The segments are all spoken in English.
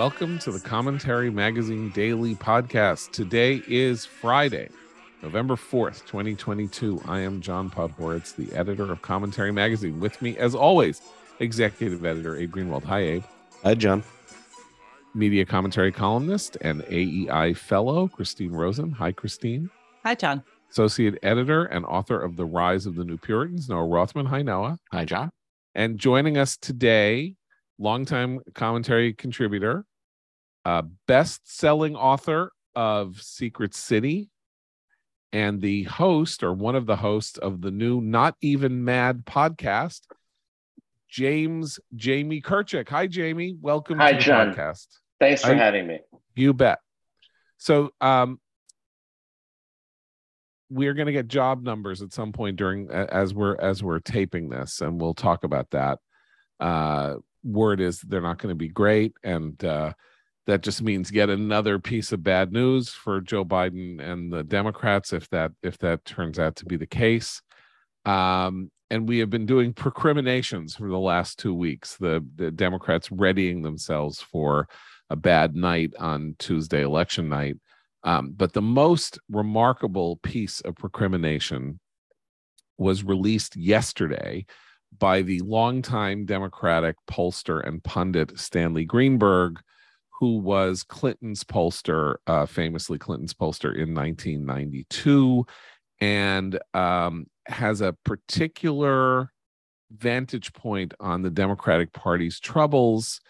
Welcome to the Commentary Magazine Daily Podcast. Today is Friday, November 4th, 2022. I am John Podhoretz, the editor of Commentary Magazine. With me, as always, executive editor Abe Greenwald. Hi, Abe. Hi, John. Media commentary columnist and AEI fellow Christine Rosen. Hi, Christine. Hi, John. Associate editor and author of The Rise of the New Puritans, Noah Rothman. Hi, Noah. Hi, John. And joining us today, longtime commentary contributor, uh, best-selling author of Secret City, and the host or one of the hosts of the new Not Even Mad podcast, James Jamie Kirchick. Hi, Jamie. Welcome Hi, to the John. podcast. Thanks for I- having me. You bet. So, um, we're going to get job numbers at some point during as we're as we're taping this, and we'll talk about that. Uh, word is they're not going to be great, and uh, that just means yet another piece of bad news for Joe Biden and the Democrats if that if that turns out to be the case. Um, and we have been doing precriminations for the last two weeks. The, the Democrats readying themselves for a bad night on Tuesday election night. Um, but the most remarkable piece of precrimination was released yesterday by the longtime Democratic pollster and pundit Stanley Greenberg, who was Clinton's pollster, uh, famously Clinton's pollster in 1992, and um, has a particular vantage point on the Democratic Party's troubles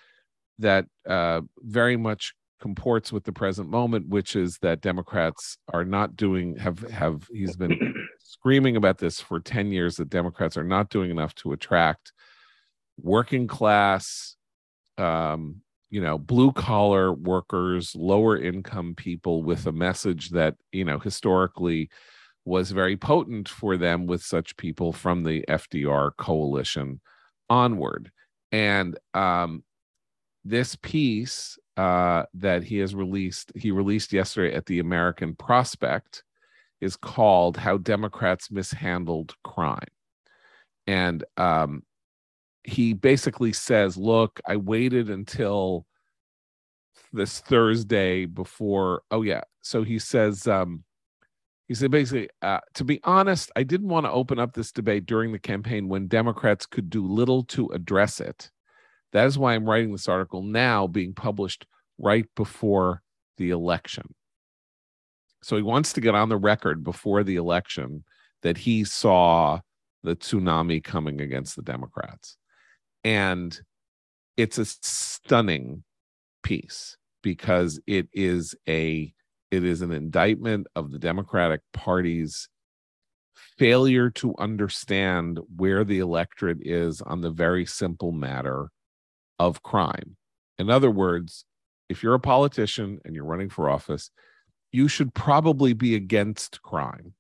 that uh, very much comports with the present moment, which is that Democrats are not doing have have he's been screaming about this for 10 years that Democrats are not doing enough to attract working class um you know blue collar workers lower income people with a message that you know historically was very potent for them with such people from the FDR coalition onward and um this piece uh, that he has released, he released yesterday at the American Prospect, is called How Democrats Mishandled Crime. And um, he basically says, Look, I waited until this Thursday before. Oh, yeah. So he says, um, he said basically, uh, to be honest, I didn't want to open up this debate during the campaign when Democrats could do little to address it. That is why I'm writing this article now, being published right before the election. So he wants to get on the record before the election that he saw the tsunami coming against the Democrats. And it's a stunning piece because it is a it is an indictment of the Democratic Party's failure to understand where the electorate is on the very simple matter of crime. In other words, if you're a politician and you're running for office, you should probably be against crime.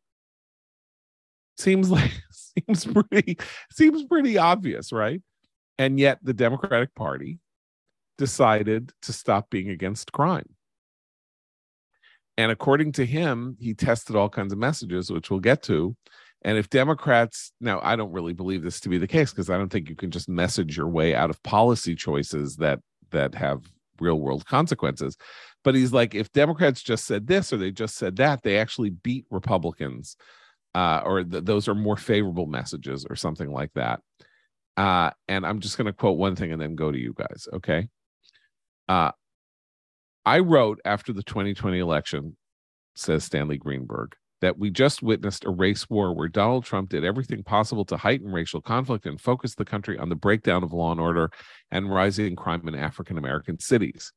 Seems like seems pretty seems pretty obvious, right? And yet the Democratic Party decided to stop being against crime. And according to him, he tested all kinds of messages, which we'll get to. And if Democrats, now I don't really believe this to be the case because I don't think you can just message your way out of policy choices that that have real world consequences. But he's like, if Democrats just said this or they just said that, they actually beat Republicans, uh, or th- those are more favorable messages or something like that. Uh, and I'm just going to quote one thing and then go to you guys. Okay. Uh, I wrote after the 2020 election, says Stanley Greenberg, that we just witnessed a race war where Donald Trump did everything possible to heighten racial conflict and focus the country on the breakdown of law and order and rising crime in African American cities.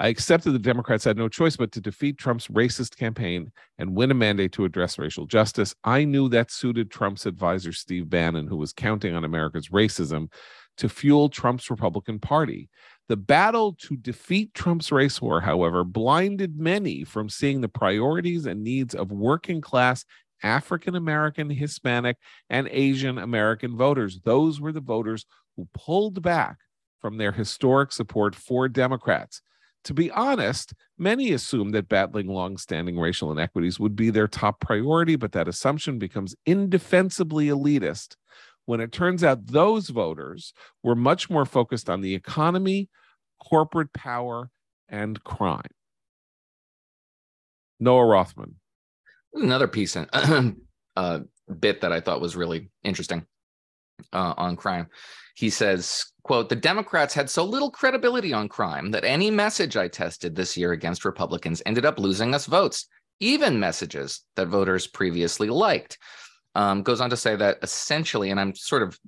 I accepted the Democrats had no choice but to defeat Trump's racist campaign and win a mandate to address racial justice. I knew that suited Trump's advisor, Steve Bannon, who was counting on America's racism to fuel Trump's Republican Party. The battle to defeat Trump's race war, however, blinded many from seeing the priorities and needs of working class African American, Hispanic, and Asian American voters. Those were the voters who pulled back from their historic support for Democrats. To be honest, many assume that battling longstanding racial inequities would be their top priority, but that assumption becomes indefensibly elitist when it turns out those voters were much more focused on the economy, corporate power, and crime. Noah Rothman. Another piece, uh, uh, bit that I thought was really interesting uh, on crime. He says, quote, the Democrats had so little credibility on crime that any message I tested this year against Republicans ended up losing us votes, even messages that voters previously liked. Um, goes on to say that essentially, and I'm sort of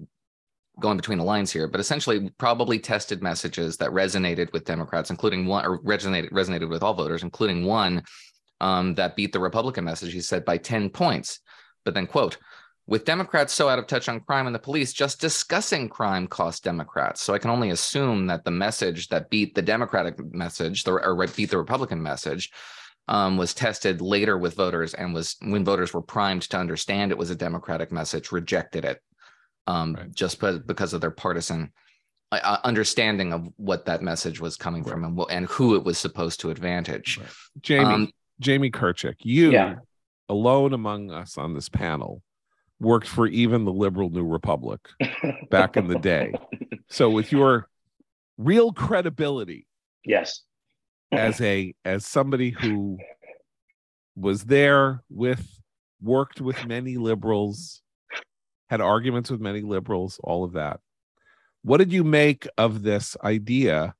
going between the lines here, but essentially probably tested messages that resonated with Democrats, including one or resonated resonated with all voters, including one um, that beat the Republican message. He said by 10 points. But then, quote, with Democrats so out of touch on crime and the police, just discussing crime costs Democrats. So I can only assume that the message that beat the Democratic message, or beat the Republican message, um, was tested later with voters and was when voters were primed to understand it was a Democratic message, rejected it um, right. just because of their partisan uh, uh, understanding of what that message was coming right. from and, and who it was supposed to advantage. Right. Jamie, um, Jamie Kirchick, you yeah. alone among us on this panel worked for even the liberal New Republic back in the day. So with your real credibility, yes, as a as somebody who was there with worked with many liberals, had arguments with many liberals, all of that. What did you make of this idea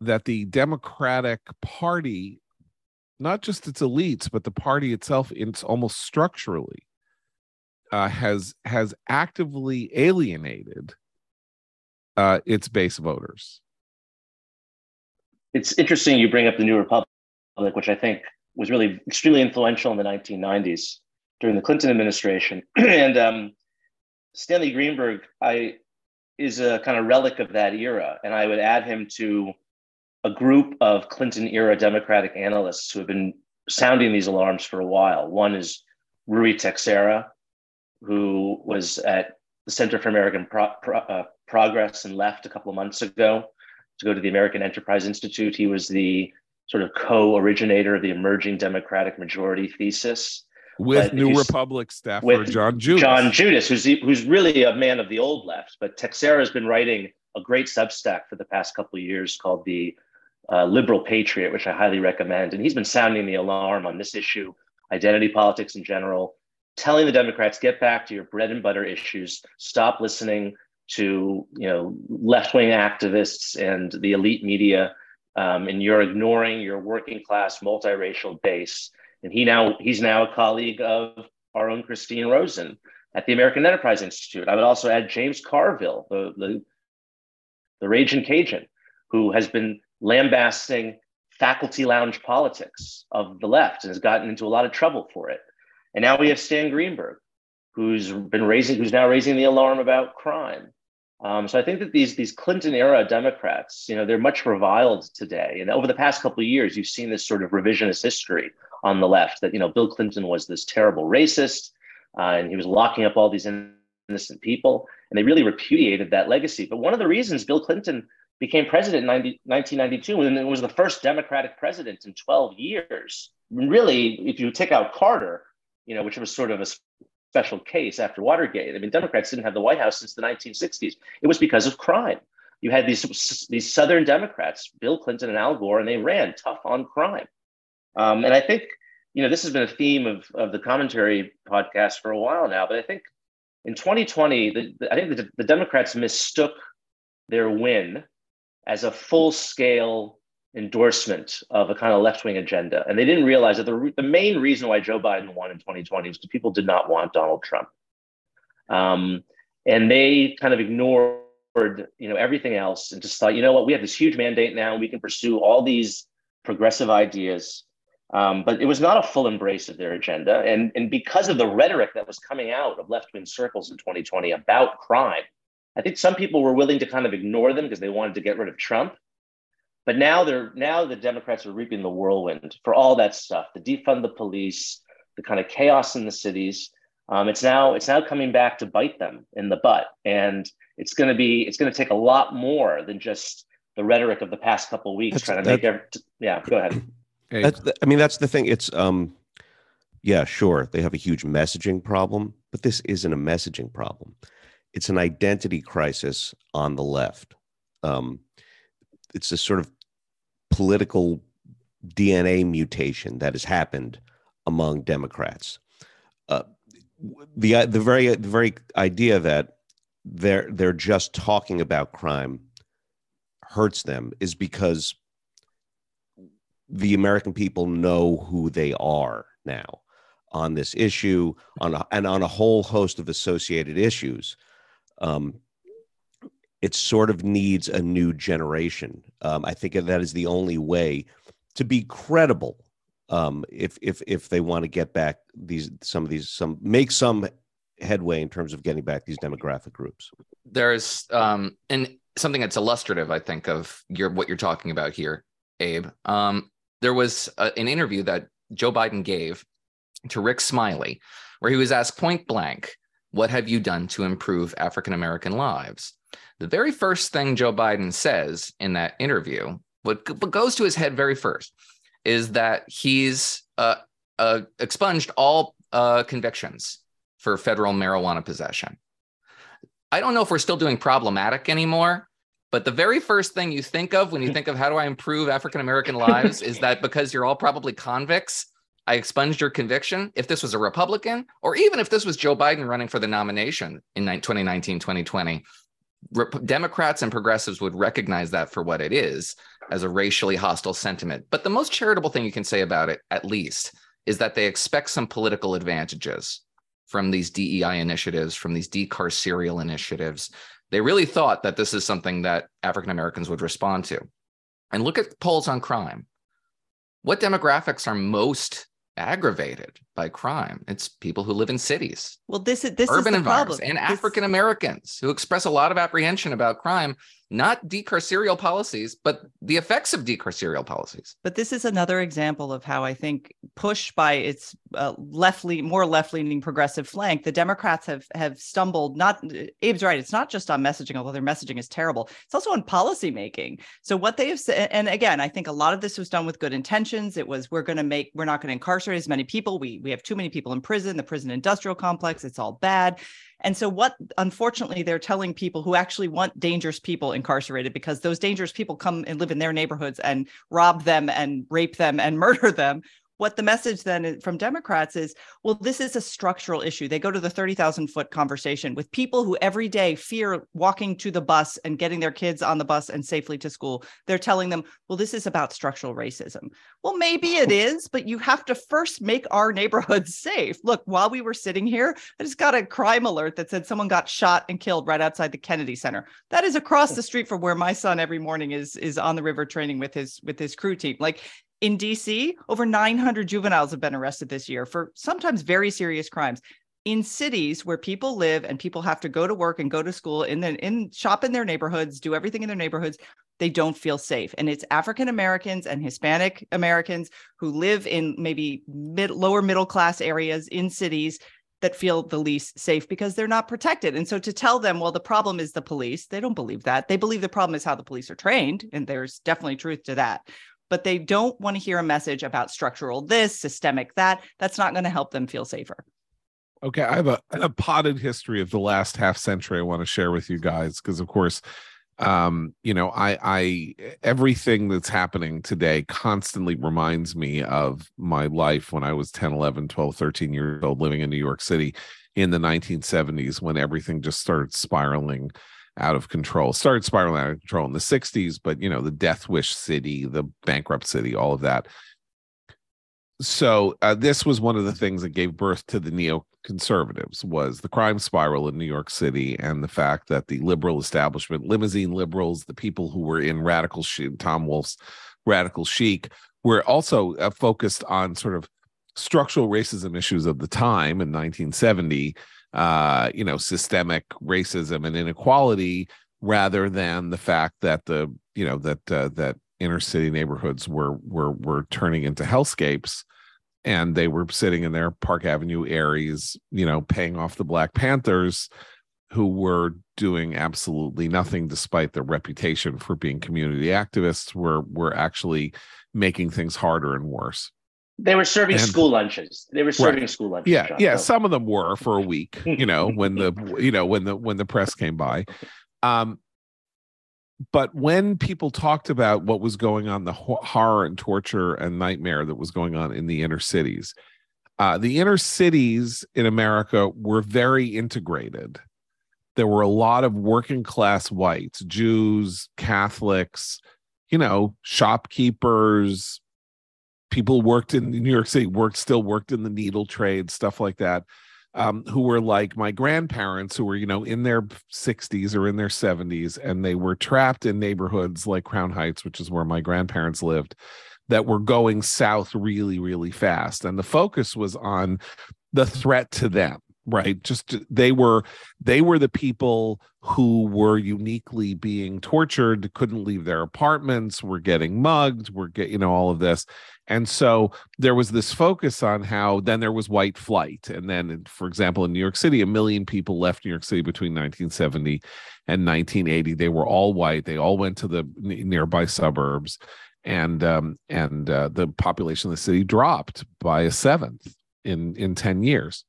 that the Democratic Party, not just its elites, but the party itself, it's almost structurally, uh, has has actively alienated uh, its base voters. It's interesting you bring up the New Republic, which I think was really extremely influential in the 1990s during the Clinton administration. and um, Stanley Greenberg, I is a kind of relic of that era, and I would add him to a group of Clinton era Democratic analysts who have been sounding these alarms for a while. One is Ruy Teixeira, who was at the Center for American Pro- Pro- uh, Progress and left a couple of months ago to go to the American Enterprise Institute. He was the sort of co-originator of the emerging democratic majority thesis with New Republic staffer John Judis. John Judis, who's who's really a man of the old left, but Teixeira has been writing a great Substack for the past couple of years called the uh, Liberal Patriot, which I highly recommend. And he's been sounding the alarm on this issue, identity politics in general, telling the Democrats get back to your bread and butter issues, stop listening to you know left wing activists and the elite media, um, and you're ignoring your working class multiracial base. And he now he's now a colleague of our own Christine Rosen at the American Enterprise Institute. I would also add James Carville, the the, the Raging Cajun, who has been lambasting faculty lounge politics of the left and has gotten into a lot of trouble for it. And now we have Stan Greenberg, who's been raising, who's now raising the alarm about crime. Um, so I think that these these Clinton era Democrats, you know, they're much reviled today. And over the past couple of years, you've seen this sort of revisionist history on the left that you know Bill Clinton was this terrible racist, uh, and he was locking up all these innocent people, and they really repudiated that legacy. But one of the reasons Bill Clinton became president in 90, 1992, and it was the first Democratic president in 12 years. Really, if you take out Carter, you know, which was sort of a special case after Watergate. I mean, Democrats didn't have the White House since the 1960s. It was because of crime. You had these these Southern Democrats, Bill Clinton and Al Gore, and they ran tough on crime. Um, and I think you know this has been a theme of of the commentary podcast for a while now. But I think in 2020, the, the, I think the, the Democrats mistook their win as a full scale endorsement of a kind of left wing agenda. And they didn't realize that the, the main reason why Joe Biden won in 2020 was because people did not want Donald Trump. Um, and they kind of ignored you know everything else and just thought you know what we have this huge mandate now we can pursue all these progressive ideas um, but it was not a full embrace of their agenda and, and because of the rhetoric that was coming out of left-wing circles in 2020 about crime i think some people were willing to kind of ignore them because they wanted to get rid of trump but now they're now the Democrats are reaping the whirlwind for all that stuff, the defund the police, the kind of chaos in the cities. Um, it's now it's now coming back to bite them in the butt, and it's going to be it's going to take a lot more than just the rhetoric of the past couple of weeks that's, trying to make every, yeah go ahead. That's the, i mean that's the thing. It's um yeah sure they have a huge messaging problem but this isn't a messaging problem. It's an identity crisis on the left. Um it's a sort of political DNA mutation that has happened among Democrats. Uh, the the very the very idea that they're they're just talking about crime hurts them is because the American people know who they are now on this issue on a, and on a whole host of associated issues. Um, it sort of needs a new generation. Um, I think that is the only way to be credible. Um, if if if they want to get back these some of these some make some headway in terms of getting back these demographic groups. There's um, and something that's illustrative, I think, of your what you're talking about here, Abe. Um, there was a, an interview that Joe Biden gave to Rick Smiley, where he was asked point blank, "What have you done to improve African American lives?" The very first thing Joe Biden says in that interview, what, what goes to his head very first, is that he's uh, uh, expunged all uh, convictions for federal marijuana possession. I don't know if we're still doing problematic anymore, but the very first thing you think of when you think of how do I improve African American lives is that because you're all probably convicts, I expunged your conviction. If this was a Republican, or even if this was Joe Biden running for the nomination in 2019, 2020, Democrats and progressives would recognize that for what it is as a racially hostile sentiment. But the most charitable thing you can say about it, at least, is that they expect some political advantages from these DEI initiatives, from these decarceral initiatives. They really thought that this is something that African Americans would respond to. And look at polls on crime. What demographics are most aggravated by crime. It's people who live in cities. Well, this is this urban is environments and African Americans who express a lot of apprehension about crime not decarceral policies, but the effects of decarceral policies. But this is another example of how I think, pushed by its uh, left more left leaning progressive flank, the Democrats have have stumbled. Not Abe's right; it's not just on messaging, although their messaging is terrible. It's also on policy making. So what they have said, and again, I think a lot of this was done with good intentions. It was we're going to make, we're not going to incarcerate as many people. We we have too many people in prison. The prison industrial complex, it's all bad. And so, what unfortunately they're telling people who actually want dangerous people incarcerated because those dangerous people come and live in their neighborhoods and rob them and rape them and murder them what the message then from Democrats is, well, this is a structural issue. They go to the 30,000 foot conversation with people who every day fear walking to the bus and getting their kids on the bus and safely to school. They're telling them, well, this is about structural racism. Well, maybe it is, but you have to first make our neighborhoods safe. Look, while we were sitting here, I just got a crime alert that said someone got shot and killed right outside the Kennedy Center. That is across oh. the street from where my son every morning is is on the river training with his with his crew team. Like in DC, over 900 juveniles have been arrested this year for sometimes very serious crimes. In cities where people live and people have to go to work and go to school and then in shop in their neighborhoods, do everything in their neighborhoods, they don't feel safe. And it's African Americans and Hispanic Americans who live in maybe mid lower middle class areas in cities that feel the least safe because they're not protected. And so to tell them, well, the problem is the police, they don't believe that. They believe the problem is how the police are trained. And there's definitely truth to that but they don't want to hear a message about structural this, systemic that. That's not going to help them feel safer. Okay, I have a, a potted history of the last half century I want to share with you guys because, of course, um, you know, I, I, everything that's happening today constantly reminds me of my life when I was 10, 11, 12, 13 years old living in New York City in the 1970s when everything just started spiraling out of control. Started spiraling out of control in the 60s, but you know, the death wish city, the bankrupt city, all of that. So uh, this was one of the things that gave birth to the neoconservatives was the crime spiral in New York City and the fact that the liberal establishment, limousine liberals, the people who were in radical chic, Tom Wolfe's radical chic, were also uh, focused on sort of structural racism issues of the time in 1970 uh, you know, systemic racism and inequality rather than the fact that the, you know, that uh, that inner city neighborhoods were were were turning into hellscapes and they were sitting in their Park Avenue areas, you know, paying off the Black Panthers who were doing absolutely nothing despite their reputation for being community activists were were actually making things harder and worse they were serving and, school lunches. They were serving right. school lunches. Yeah, John, yeah. So. Some of them were for a week. You know, when the you know when the when the press came by. Um, but when people talked about what was going on, the horror and torture and nightmare that was going on in the inner cities, uh, the inner cities in America were very integrated. There were a lot of working class whites, Jews, Catholics, you know, shopkeepers, people worked in New York City, worked still worked in the needle trade, stuff like that um, who were like my grandparents who were you know in their 60s or in their 70s and they were trapped in neighborhoods like crown heights which is where my grandparents lived that were going south really really fast and the focus was on the threat to them right. Just they were they were the people who were uniquely being tortured couldn't leave their apartments were getting mugged were get you know all of this. And so there was this focus on how then there was white flight. And then for example in new york city a million people left new york city between 1970 and 1980 they were all white. They all went to the nearby suburbs. And um, and uh, the population of the city dropped by a seventh in in 10 years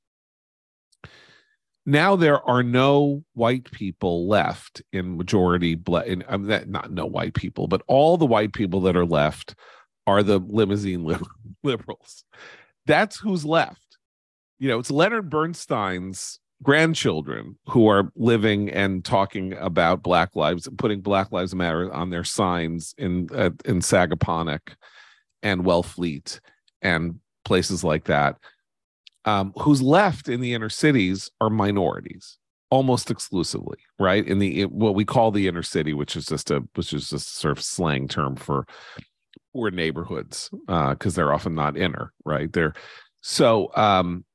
now there are no white people left in majority black in um, not no white people but all the white people that are left are the limousine liberals. That's who's left. You know it's leonard bernstein's grandchildren who are living and talking about black lives putting black lives matter on their signs in uh, in sagaponack and wellfleet and places like that um, who's left in the inner cities are minorities almost exclusively right? In the what we call the inner city which is just a which is just sort of slang term for poor neighborhoods because uh, they're often not inner right? There so um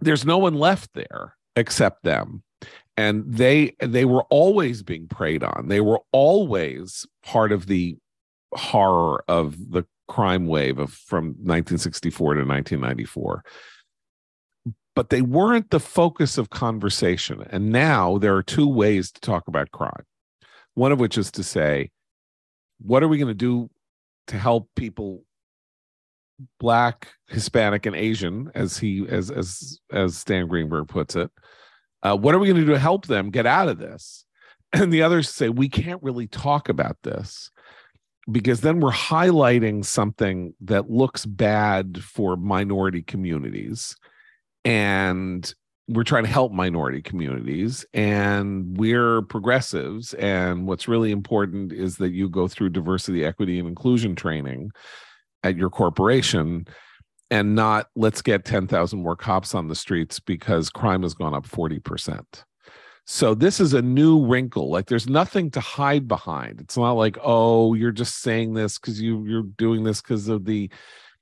there's no one left there except them. And they they were always being preyed on. They were always part of the horror of the crime wave of from 1964 to 1994 but they weren't the focus of conversation. And now there are two ways to talk about crime. One of which is to say, what are we going to do to help people black hispanic and asian as he as as as stan greenberg puts it uh, what are we going to do to help them get out of this and the others say we can't really talk about this because then we're highlighting something that looks bad for minority communities and we're trying to help minority communities and we're progressives and what's really important is that you go through diversity equity and inclusion training at your corporation and not let's get 10,000 more cops on the streets because crime has gone up 40%. So this is a new wrinkle. Like there's nothing to hide behind. It's not like, oh, you're just saying this because you you're doing this because of the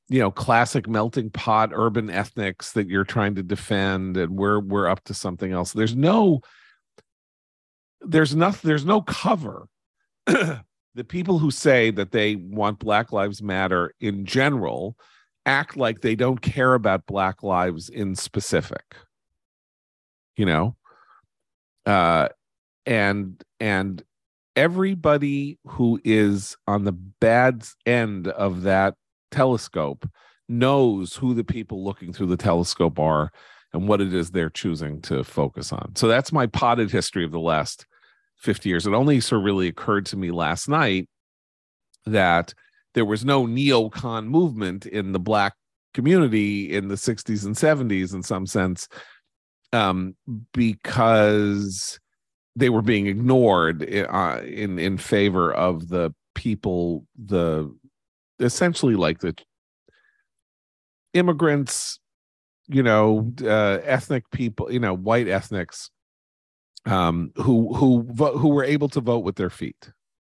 you know classic melting pot urban ethnics that you're trying to defend and we're we're up to something else. There's no there's nothing there's no cover. The people who say that they want black lives matter in general act like they don't care about black lives in specific you know? Uh and and everybody who is on the bad end of that telescope knows who the people looking through the telescope are and what it is they're choosing to focus on. So that's my potted history of the last 50 years. It only sort of really occurred to me last night that there was no neocon movement in the black community in the 60s and 70s in some sense um, because they were being ignored uh, in in favor of the people the essentially like the immigrants you know uh, ethnic people you know white ethnics um who who who were able to vote with their feet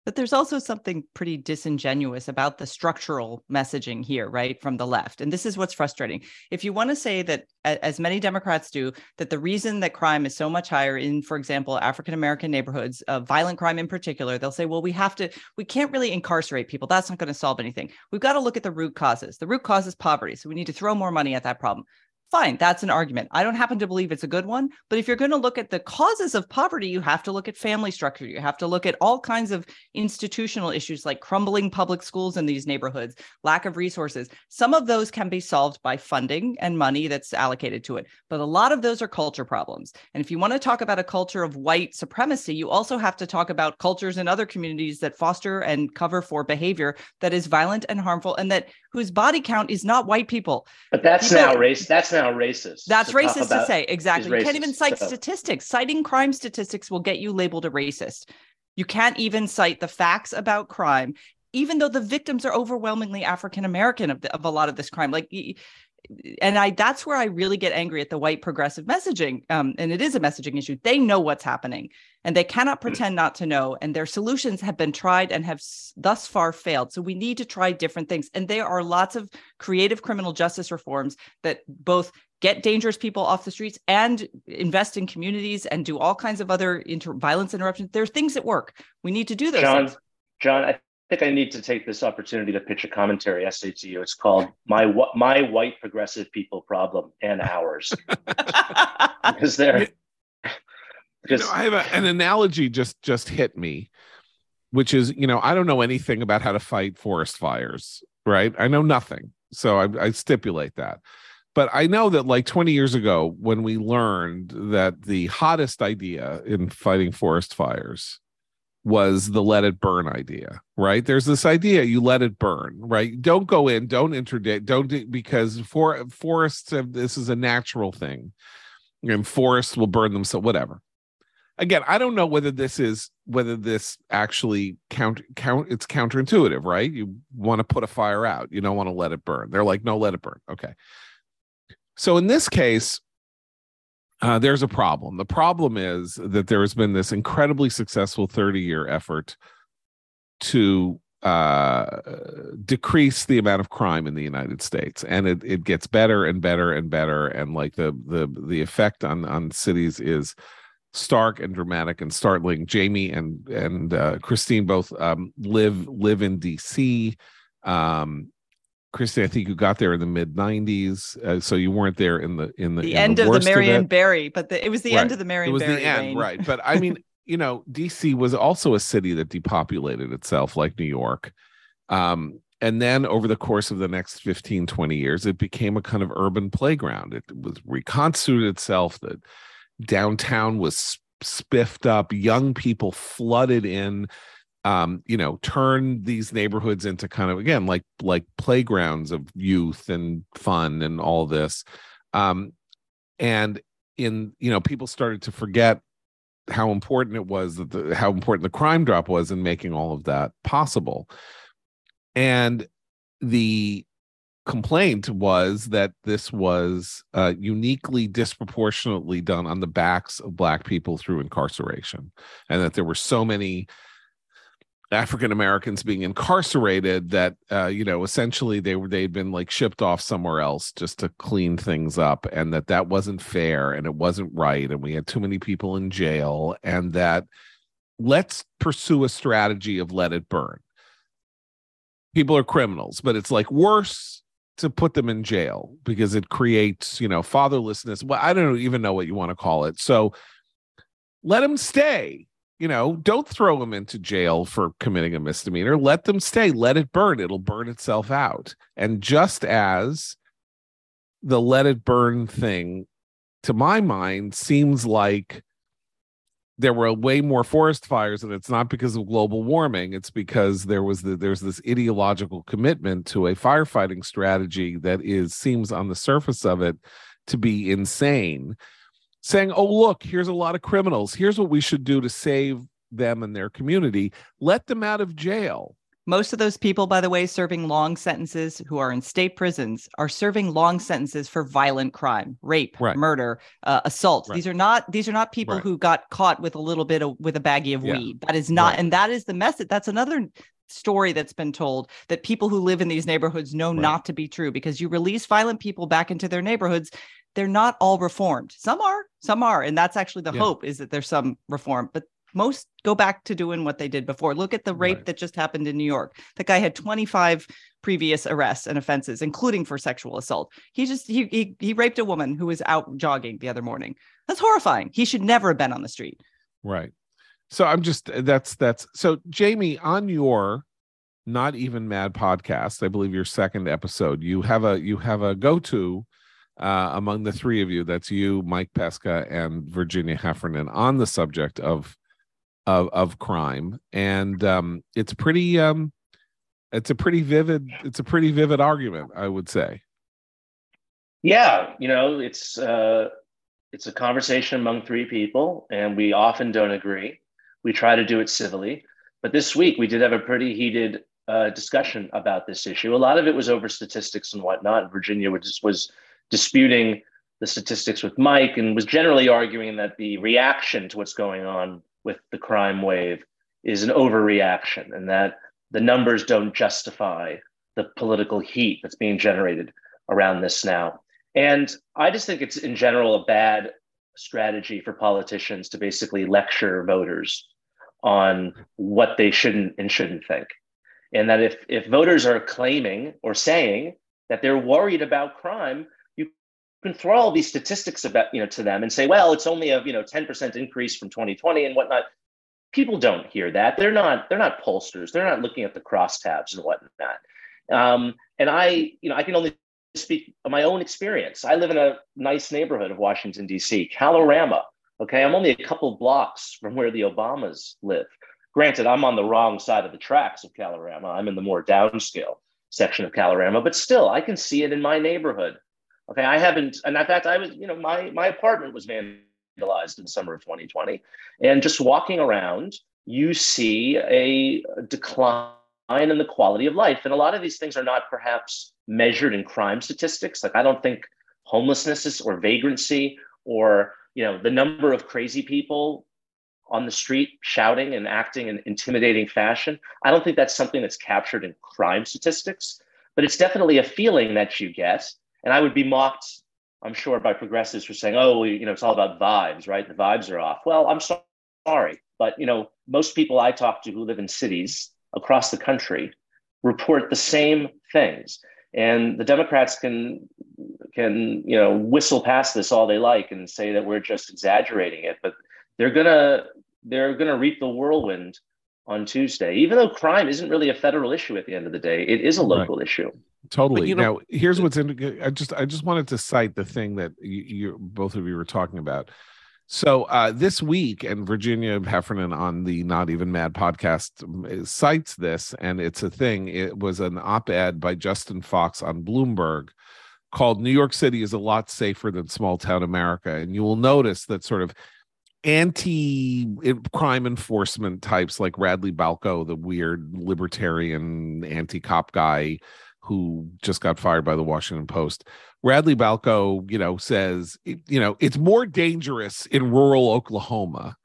but there's also something pretty disingenuous about the structural messaging here, right, from the left. And this is what's frustrating. If you want to say that, as many Democrats do, that the reason that crime is so much higher in, for example, African American neighborhoods, uh, violent crime in particular, they'll say, well, we have to, we can't really incarcerate people. That's not going to solve anything. We've got to look at the root causes. The root cause is poverty. So we need to throw more money at that problem fine that's an argument. I don't happen to believe it's a good one but if you're going to look at the causes of poverty you have to look at family structure. You have to look at all kinds of institutional issues like crumbling public schools in these neighborhoods lack of resources. Some of those can be solved by funding and money that's allocated to it but a lot of those are culture problems. And if you want to talk about a culture of white supremacy you also have to talk about cultures in other communities that foster and cover for behavior that is violent and harmful and that whose body count is not white people. But that's people, now race that's now now racist. That's to racist to say. Exactly. Racist, you can't even cite so. statistics. Citing crime statistics will get you labeled a racist. You can't even cite the facts about crime, even though the victims are overwhelmingly African American of, of a lot of this crime. Like, and I that's where I really get angry at the white progressive messaging. Um, and it is a messaging issue. They know what's happening, and they cannot hmm. pretend not to know. And their solutions have been tried and have thus far failed. So we need to try different things. And there are lots of creative criminal justice reforms that both get dangerous people off the streets and invest in communities and do all kinds of other inter- violence interruptions. There are things that work. We need to do those. John, things. John, I think I need to take this opportunity to pitch a commentary essay to you. It's called "My My White Progressive People Problem and Ours," because they're because you know, I have a, an analogy just just hit me, which is you know I don't know anything about how to fight forest fires, right? I know nothing, so I, I stipulate that. But I know that like 20 years ago, when we learned that the hottest idea in fighting forest fires was the let it burn idea, right? There's this idea you let it burn, right? Don't go in, don't interdict, don't because for forests have, this is a natural thing, and forests will burn themselves, whatever again, I don't know whether this is whether this actually count count it's counterintuitive, right? You want to put a fire out, you don't want to let it burn. They're like, no, let it burn. Okay. So in this case, uh, there's a problem. The problem is that there has been this incredibly successful 30 year effort to uh, decrease the amount of crime in the United States, and it, it gets better and better and better. And like the the the effect on on cities is stark and dramatic and startling. Jamie and and uh, Christine both um, live live in DC. Um, Christine, I think you got there in the mid '90s, uh, so you weren't there in the in the, the in end the of the Marion Barry, but the, it was the right. end of the Marion. It was Barry the end, reign. right? But I mean, you know, DC was also a city that depopulated itself, like New York. Um, and then over the course of the next 15 20 years it became a kind of urban playground it was reconstituted itself that downtown was spiffed up young people flooded in um you know turn these neighborhoods into kind of again like like playgrounds of youth and fun and all this. Um and in you know people started to forget how important it was that the how important the crime drop was in making all of that possible. And the complaint was that this was uh, uniquely disproportionately done on the backs of black people through incarceration and that there were so many african americans being incarcerated that uh, you know essentially they were they'd been like shipped off somewhere else just to clean things up and that that wasn't fair and it wasn't right and we had too many people in jail and that let's pursue a strategy of let it burn people are criminals but it's like worse to put them in jail because it creates, you know, fatherlessness. Well, I don't even know what you want to call it. So let them stay. You know, don't throw them into jail for committing a misdemeanor. Let them stay. Let it burn. It'll burn itself out. And just as the let it burn thing, to my mind, seems like there were way more forest fires and it's not because of global warming it's because there was the, there's this ideological commitment to a firefighting strategy that is seems on the surface of it to be insane saying oh look here's a lot of criminals here's what we should do to save them and their community let them out of jail most of those people, by the way, serving long sentences who are in state prisons are serving long sentences for violent crime, rape, right. murder, uh, assault. Right. These are not these are not people right. who got caught with a little bit of with a baggie of yeah. weed. That is not, and that is the message. That's another story that's been told that people who live in these neighborhoods know not to be true because you release violent people back into their neighborhoods they're not all reformed some are some are and that's actually the yeah. hope is that there's some reform but Most go back to doing what they did before. Look at the rape right. that just happened in New York. The guy had 25 previous arrests and offenses, including for sexual assault. He just he he, he raped a woman who was out jogging the other morning. That's horrifying. He should never have been on the street. Right. So I'm just that's that's so Jamie on your not even mad podcast i believe your second episode you have a you have a go-to uh, among the three of you that's you mike pesca and virginia heffernan on the subject of of of crime and um it's pretty um it's a pretty vivid it's a pretty vivid argument i would say yeah you know it's uh it's a conversation among three people and we often don't agree we try to do it civilly but this week we did have a pretty heated uh, discussion about this issue. A lot of it was over statistics and whatnot. Virginia was, was disputing the statistics with Mike and was generally arguing that the reaction to what's going on with the crime wave is an overreaction and that the numbers don't justify the political heat that's being generated around this now. And I just think it's in general a bad strategy for politicians to basically lecture voters on what they shouldn't and shouldn't think and that if if voters are claiming or saying that they're worried about crime can throw all these statistics about you know to them and say well it's only a you know 10% increase from 2020 and whatnot. People don't hear that. They're not they're not pollsters. They're not looking at the crosstabs and whatnot. Um, and i you know i can only speak of my own experience. I live in a nice neighborhood of washington d.c kalorama okay? I'm only a couple blocks from where the obamas live. Granted, I'm on the wrong side of the tracks of Kalorama. I'm in the more downscale section of Kalorama, but still, I can see it in my neighborhood. Okay, I haven't, and in fact, I was, you know, my my apartment was vandalized in summer of 2020, and just walking around, you see a decline in the quality of life, and a lot of these things are not perhaps measured in crime statistics. Like I don't think homelessness is, or vagrancy or you know the number of crazy people on the street shouting and acting in intimidating fashion. I don't think that's something that's captured in crime statistics, but it's definitely a feeling that you get. And I would be mocked, I'm sure, by progressives for saying, "Oh, you know, it's all about vibes, right? The vibes are off." Well, I'm so- sorry, but you know, most people I talk to who live in cities across the country report the same things. And the Democrats can can you know whistle past this all they like and say that we're just exaggerating it, but they're gonna they're gonna reap the whirlwind on Tuesday. Even though crime isn't really a federal issue at the end of the day, it is a local right. issue. Totally. you know, now, here's what's in. I just I just wanted to cite the thing that you, you both of you were talking about. So uh, this week, and Virginia Heffernan on the Not Even Mad podcast um, cites this, and it's a thing. It was an op-ed by Justin Fox on Bloomberg called "New York City is a lot safer than small town America," and you will notice that sort of anti crime enforcement types like Radley Balko, the weird libertarian anti cop guy who just got fired by the Washington Post. Radley Balko, you know, says, you know, it's more dangerous in rural Oklahoma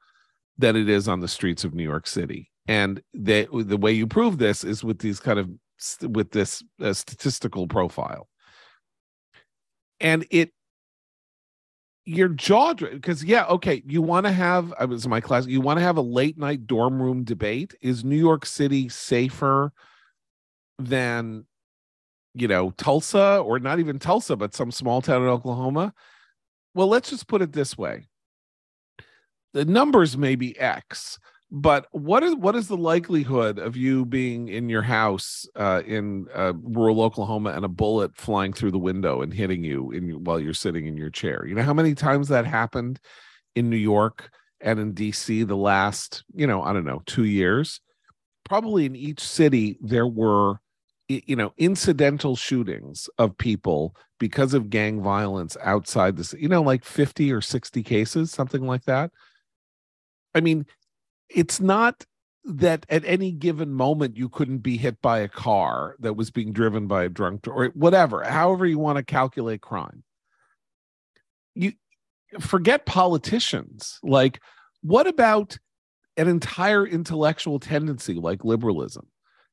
than it is on the streets of New York City. And the the way you prove this is with these kind of with this uh, statistical profile. And it your jaw because yeah okay you want to have i was in my class you want to have a late night dorm room debate is new york city safer than you know tulsa or not even tulsa but some small town in oklahoma well let's just put it this way the numbers may be x but what is what is the likelihood of you being in your house uh, in uh, rural Oklahoma and a bullet flying through the window and hitting you in while you're sitting in your chair? You know how many times that happened in New York and in DC the last you know I don't know two years. Probably in each city there were you know incidental shootings of people because of gang violence outside this you know like 50 or 60 cases something like that. I mean, it's not that at any given moment you couldn't be hit by a car that was being driven by a drunk or whatever however you want to calculate crime. You forget politicians. Like what about an entire intellectual tendency like liberalism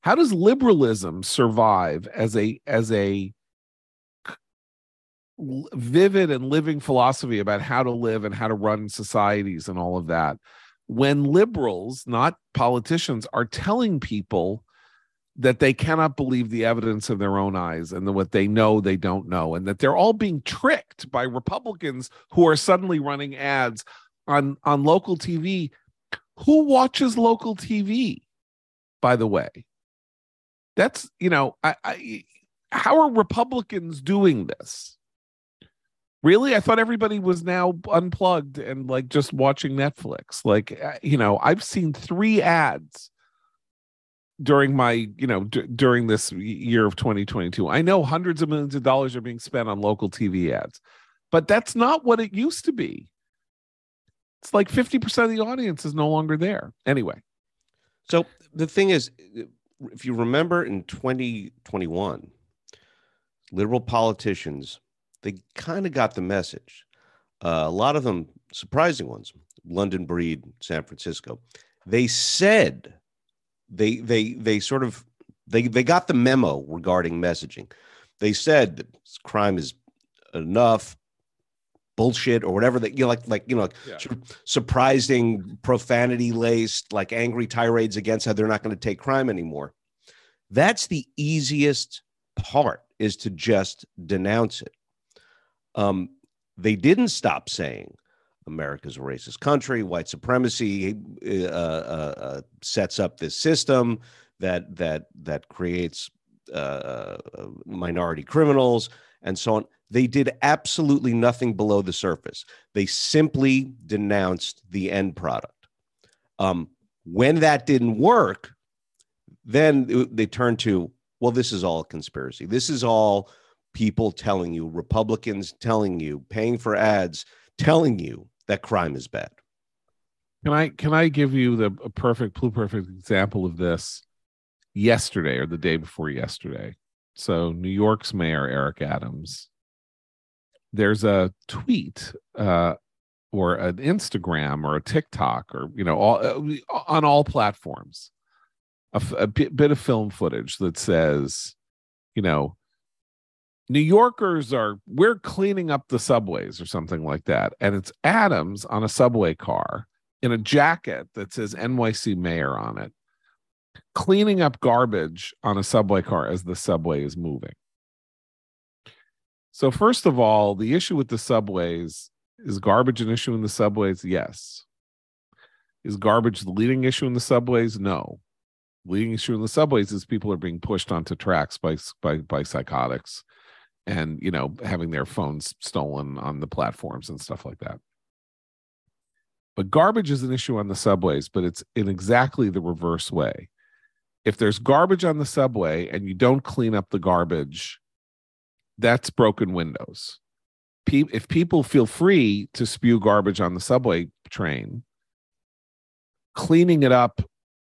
how does liberalism survive as a as a vivid and living philosophy about how to live and how to run societies and all of that when liberals, not politicians, are telling people that they cannot believe the evidence of their own eyes and that what they know they don't know and that they're all being tricked by republicans who are suddenly running ads on on local tv who watches local tv by the way that's you know i, I how are republicans doing this? Really? I thought everybody was now unplugged and like just watching netflix. Like uh, you know i've seen three ads during my you know d- during this year of 2022 i know hundreds of millions of dollars are being spent on local tv ads but that's not what it used to be. It's like 50% of the audience is no longer there. Anyway. So the thing is if you remember in 2021 liberal politicians they kind of got the message uh, a lot of them surprising ones london breed san francisco they said they they they sort of they they got the memo regarding messaging. They said that crime is enough bullshit or whatever that you know, like like you know like yeah. sort of surprising profanity laced like angry tirades against how they're not going to take crime anymore. That's the easiest part is to just denounce it. Um, they didn't stop saying America's a racist country. White supremacy uh, uh, uh, sets up this system that that that creates uh, minority criminals and so on. They did absolutely nothing below the surface. They simply denounced the end product. Um, when that didn't work, then they turned to, well, this is all a conspiracy. This is all people telling you, Republicans telling you, paying for ads, telling you that crime is bad. Can I can I give you the perfect blue perfect example of this yesterday or the day before yesterday? So New York's mayor Eric Adams. There's a tweet uh, or an Instagram or a TikTok or you know all uh, on all platforms a, a bit of film footage that says you know New Yorkers are we're cleaning up the subways or something like that. And it's Adams on a subway car in a jacket that says NYC mayor on it, cleaning up garbage on a subway car as the subway is moving. So, first of all, the issue with the subways is garbage an issue in the subways? Yes. Is garbage the leading issue in the subways? No. leading issue in the subways is people are being pushed onto tracks by by, by psychotics and you know having their phones stolen on the platforms and stuff like that but garbage is an issue on the subways but it's in exactly the reverse way if there's garbage on the subway and you don't clean up the garbage that's broken windows. If people feel free to spew garbage on the subway train cleaning it up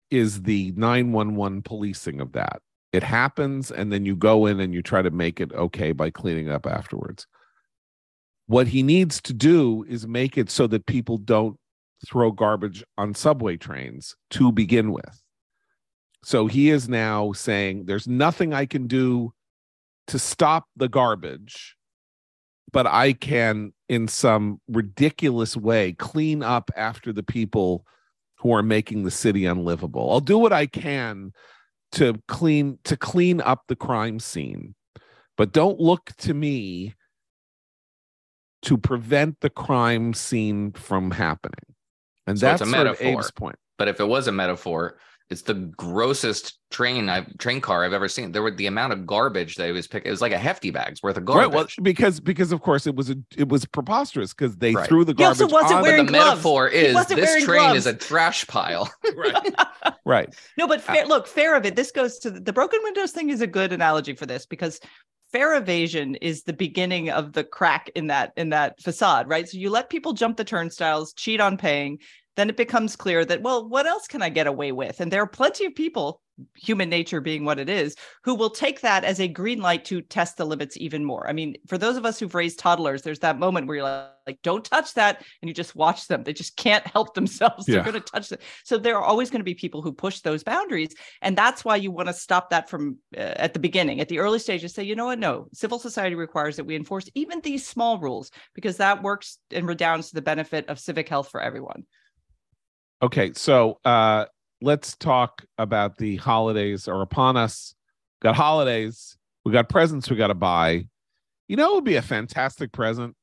is the 911 policing of that. It happens and then you go in and you try to make it okay by cleaning up afterwards. What he needs to do is make it so that people don't throw garbage on subway trains to begin with so he is now saying there's nothing i can do to stop the garbage but i can in some ridiculous way clean up after the people who are making the city unlivable. I'll do what i can to clean to clean up the crime scene but don't look to me to prevent the crime scene from happening. And so that's a metaphor Abe's point. But if it was a metaphor it's the grossest train I train car I've ever seen. There were the amount of garbage that it was picking. It was like a hefty bag's worth of garbage. Right. Well, because because of course it was a it was preposterous because they right. threw the garbage. He also wasn't on. wearing the gloves. metaphor is this train gloves. is a trash pile. right. right. No, but fair, look, fair of it. This goes to the, the broken windows thing is a good analogy for this because fare evasion is the beginning of the crack in that in that facade right so you let people jump the turnstiles cheat on paying then it becomes clear that, well, what else can I get away with? And there are plenty of people, human nature being what it is, who will take that as a green light to test the limits even more. I mean, for those of us who've raised toddlers, there's that moment where you're like, like don't touch that. And you just watch them. They just can't help themselves. Yeah. They're going to touch it. So there are always going to be people who push those boundaries. And that's why you want to stop that from uh, at the beginning, at the early stages, say, you know what? No, civil society requires that we enforce even these small rules because that works and redounds to the benefit of civic health for everyone. Okay, so uh, let's talk about the holidays are upon us. Got holidays, we got presents we got to buy. You know, it would be a fantastic present.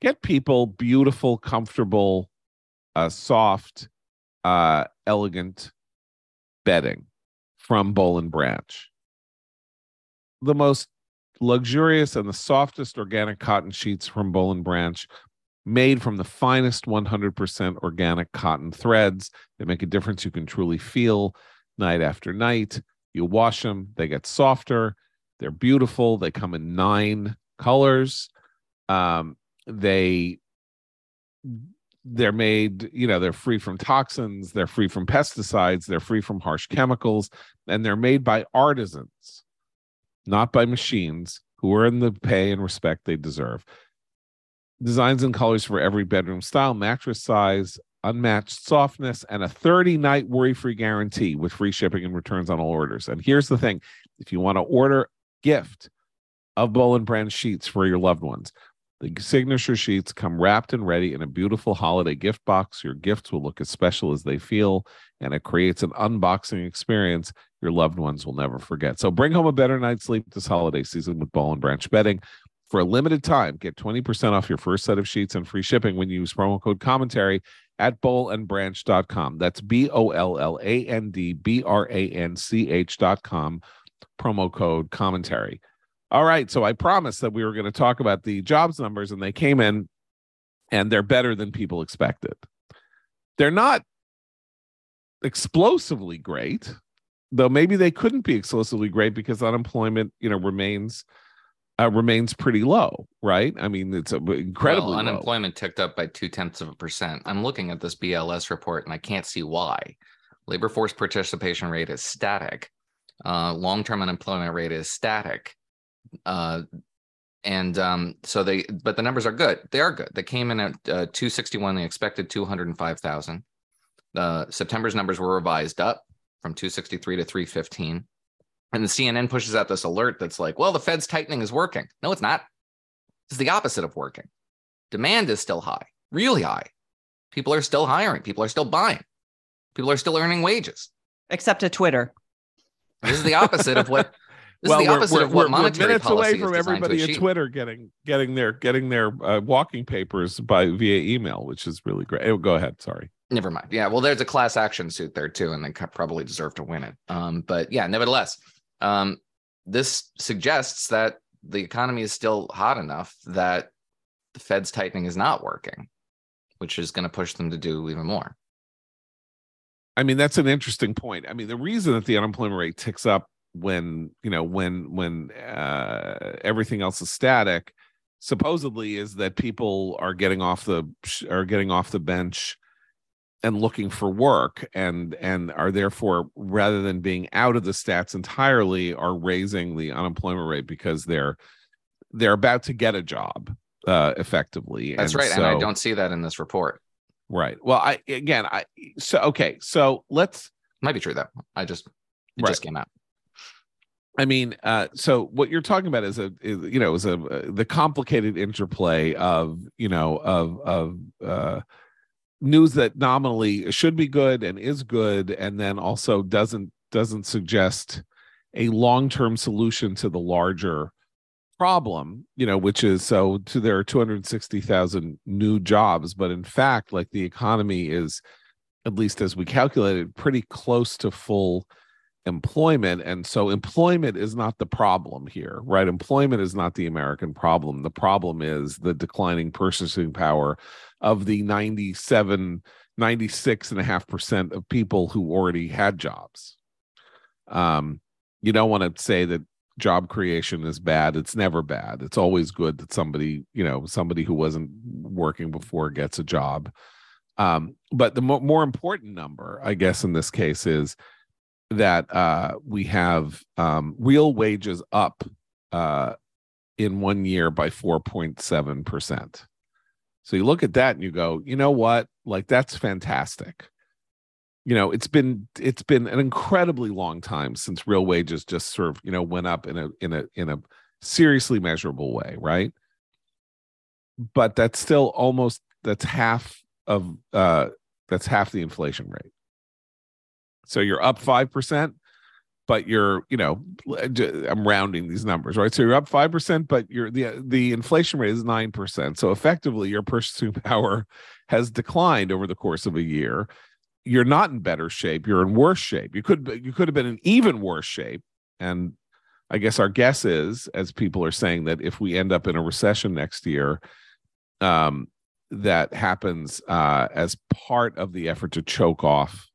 Get people beautiful, comfortable, uh, soft, uh, elegant bedding from Boll and Branch. The most luxurious and the softest organic cotton sheets from Boll and Branch made from the finest 100% organic cotton threads. They make a difference you can truly feel night after night. You wash them, they get softer. They're beautiful. They come in nine colors. Um, they they're made, you know, they're free from toxins, they're free from pesticides, they're free from harsh chemicals, and they're made by artisans, not by machines who earn the pay and respect they deserve designs and colors for every bedroom style, mattress size, unmatched softness, and a 30 night worry free guarantee with free shipping and returns on all orders. And here's the thing if you want to order a gift of Boll and Branch sheets for your loved ones, the signature sheets come wrapped and ready in a beautiful holiday gift box. Your gifts will look as special as they feel, and it creates an unboxing experience your loved ones will never forget. So bring home a better night's sleep this holiday season with Boll and Branch bedding. For a limited time, get 20% off your first set of sheets and free shipping when you use promo code commentary at bollandbranch.com. That's B O L L A N D B R A N C H.com, promo code commentary. All right. So I promised that we were going to talk about the jobs numbers, and they came in and they're better than people expected. They're not explosively great, though maybe they couldn't be explosively great because unemployment, you know, remains uh, remains pretty low, right? I mean, it's incredibly well, unemployment low. ticked up by two tenths of a percent. I'm looking at this BLS report and I can't see why. Labor force participation rate is static. Uh, Long term unemployment rate is static. Uh, and um, so they, but the numbers are good. They are good. They came in at uh, 261. They expected 205,000. Uh, September's numbers were revised up from 263 to 315. And the CNN pushes out this alert that's like, well, the Fed's tightening is working. No, it's not. It's the opposite of working. Demand is still high, really high. People are still hiring. People are still buying. People are still earning wages. Except at Twitter. This is the opposite of what. This well, is the opposite we're, of what we're, monetary we're minutes away from everybody at Twitter getting getting their getting their uh, walking papers by via email, which is really great. Oh, go ahead. Sorry. Never mind. Yeah, well, there's a class action suit there too, and they probably deserve to win it. Um, but yeah, nevertheless, um, this suggests that the economy is still hot enough that the Fed's tightening is not working, which is going to push them to do even more. I mean, that's an interesting point. I mean, the reason that the unemployment rate ticks up when you know when when uh, everything else is static, supposedly, is that people are getting off the are getting off the bench and looking for work and and are therefore rather than being out of the stats entirely are raising the unemployment rate because they're they're about to get a job uh effectively that's and right so, and i don't see that in this report. Right. Well i again i so okay so let's might be true though. I just it right. just came out. I mean, uh, so what you're talking about is a, is, you know, is a uh, the complicated interplay of, you know, of of uh, news that nominally should be good and is good and then also doesn't doesn't suggest a long-term solution to the larger problem you know which is so to there are 260,000 new jobs but in fact like the economy is at least as we calculated pretty close to full employment and so employment is not the problem here right? Employment is not the american problem. The problem is the declining purchasing power of the 97 96 and a half percent of people who already had jobs. Um you don't want to say that job creation is bad. It's never bad. It's always good that somebody you know somebody who wasn't working before gets a job. Um but the mo- more important number i guess in this case is that uh we have um real wages up uh in one year by 4.7 percent so you look at that and you go, you know what? Like that's fantastic. You know, it's been it's been an incredibly long time since real wages just sort of, you know, went up in a in a in a seriously measurable way, right? But that's still almost that's half of uh That's half the inflation rate. So you're up 5%, but you're, you know, I'm rounding these numbers, right? So you're up 5%, but you're the the inflation rate is 9%. So effectively your purchasing power has declined over the course of a year. You're not in better shape, you're in worse shape. You could you could have been in even worse shape. And I guess our guess is, as people are saying, that if we end up in a recession next year, um, that happens uh, as part of the effort to choke off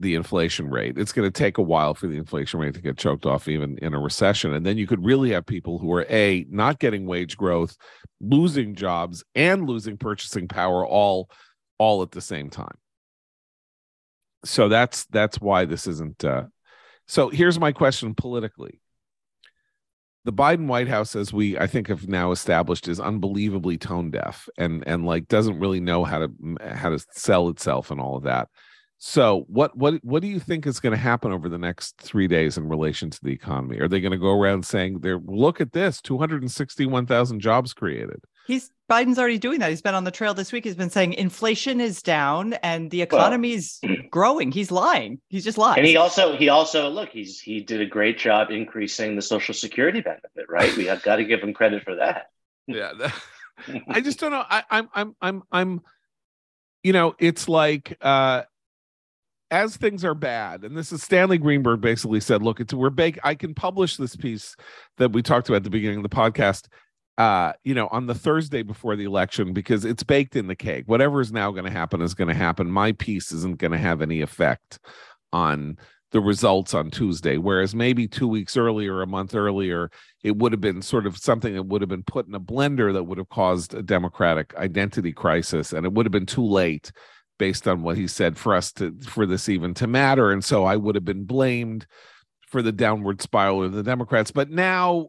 the inflation rate. It's going to take a while for the inflation rate to get choked off, even in a recession. And then you could really have people who are A, not getting wage growth, losing jobs, and losing purchasing power all all at the same time. So that's that's why this isn't uh so here's my question politically the Biden White House, as we I think have now established, is unbelievably tone deaf and and like doesn't really know how to how to sell itself and all of that. So what what what do you think is going to happen over the next three days in relation to the economy? Are they going to go around saying they're look at this, 261,000 jobs created? He's Biden's already doing that. He's been on the trail this week. He's been saying inflation is down and the economy is well, growing. He's lying. He's just lying. And he also he also look he's he did a great job increasing the Social Security benefit. Right, we have got to give him credit for that. Yeah, I just don't know. I, I'm I'm I'm I'm, you know, it's like uh as things are bad, and this is Stanley Greenberg basically said, look, it's we're bake. I can publish this piece that we talked about at the beginning of the podcast uh, you know, on the Thursday before the election because it's baked in the cake. Whatever is now going to happen is going to happen. My piece isn't going to have any effect on the results on Tuesday. Whereas maybe two weeks earlier, a month earlier, it would have been sort of something that would have been put in a blender that would have caused a Democratic identity crisis. And it would have been too late based on what he said for us to for this even to matter. And so I would have been blamed for the downward spiral of the Democrats. But now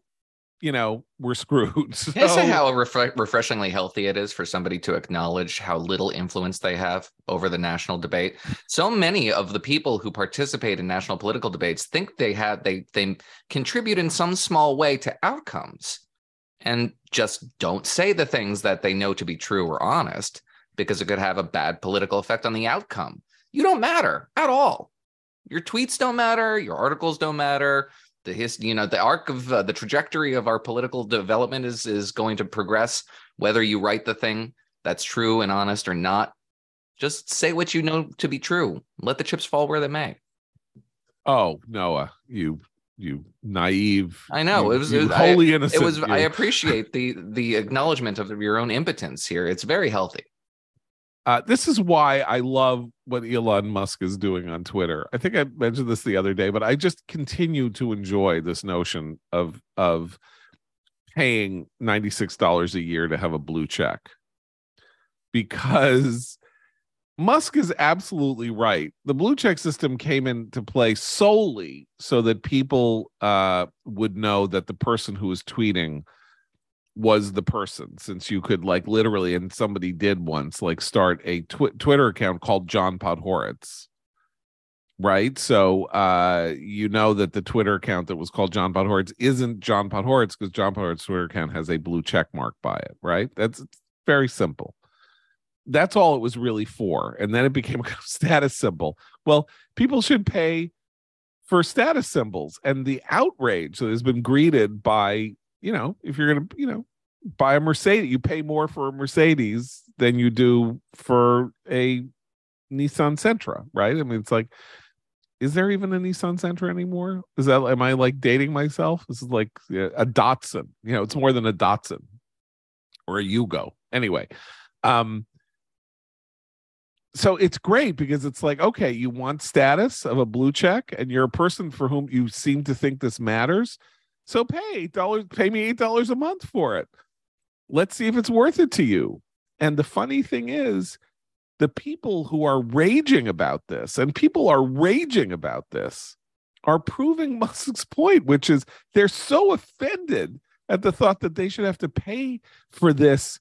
you know we're screwed. So. Can I say how refre- refreshingly healthy it is for somebody to acknowledge how little influence they have over the national debate? So many of the people who participate in national political debates think they have they they contribute in some small way to outcomes, and just don't say the things that they know to be true or honest because it could have a bad political effect on the outcome. You don't matter at all. Your tweets don't matter. Your articles don't matter the his you know the arc of uh, the trajectory of our political development is is going to progress whether you write the thing that's true and honest or not just say what you know to be true let the chips fall where they may oh noah you you naive i know you, it was it, wholly I, innocent it was you. i appreciate the the acknowledgement of your own impotence here it's very healthy uh, this is why I love what Elon Musk is doing on Twitter. I think I mentioned this the other day, but I just continue to enjoy this notion of of paying ninety six dollars a year to have a blue check because Musk is absolutely right. The blue check system came into play solely so that people uh, would know that the person who was tweeting was the person since you could like literally and somebody did once like start a tw- twitter account called john podhoretz right? So uh you know that the twitter account that was called john podhoretz isn't john podhoretz because john podhoretz twitter account has a blue check mark by it right? That's very simple. That's all it was really for and then it became a status symbol. Well people should pay for status symbols and the outrage that has been greeted by you know, if you're gonna, you know, buy a Mercedes, you pay more for a Mercedes than you do for a Nissan Sentra, right? I mean, it's like, is there even a Nissan Sentra anymore? Is that am I like dating myself? This is like a Datsun. You know, it's more than a Datsun or a Yugo. Anyway, um, so it's great because it's like okay you want status of a blue check and you're a person for whom you seem to think this matters so pay dollars, pay me eight dollars a month for it. Let's see if it's worth it to you. And the funny thing is, the people who are raging about this, and people are raging about this, are proving Musk's point, which is they're so offended at the thought that they should have to pay for this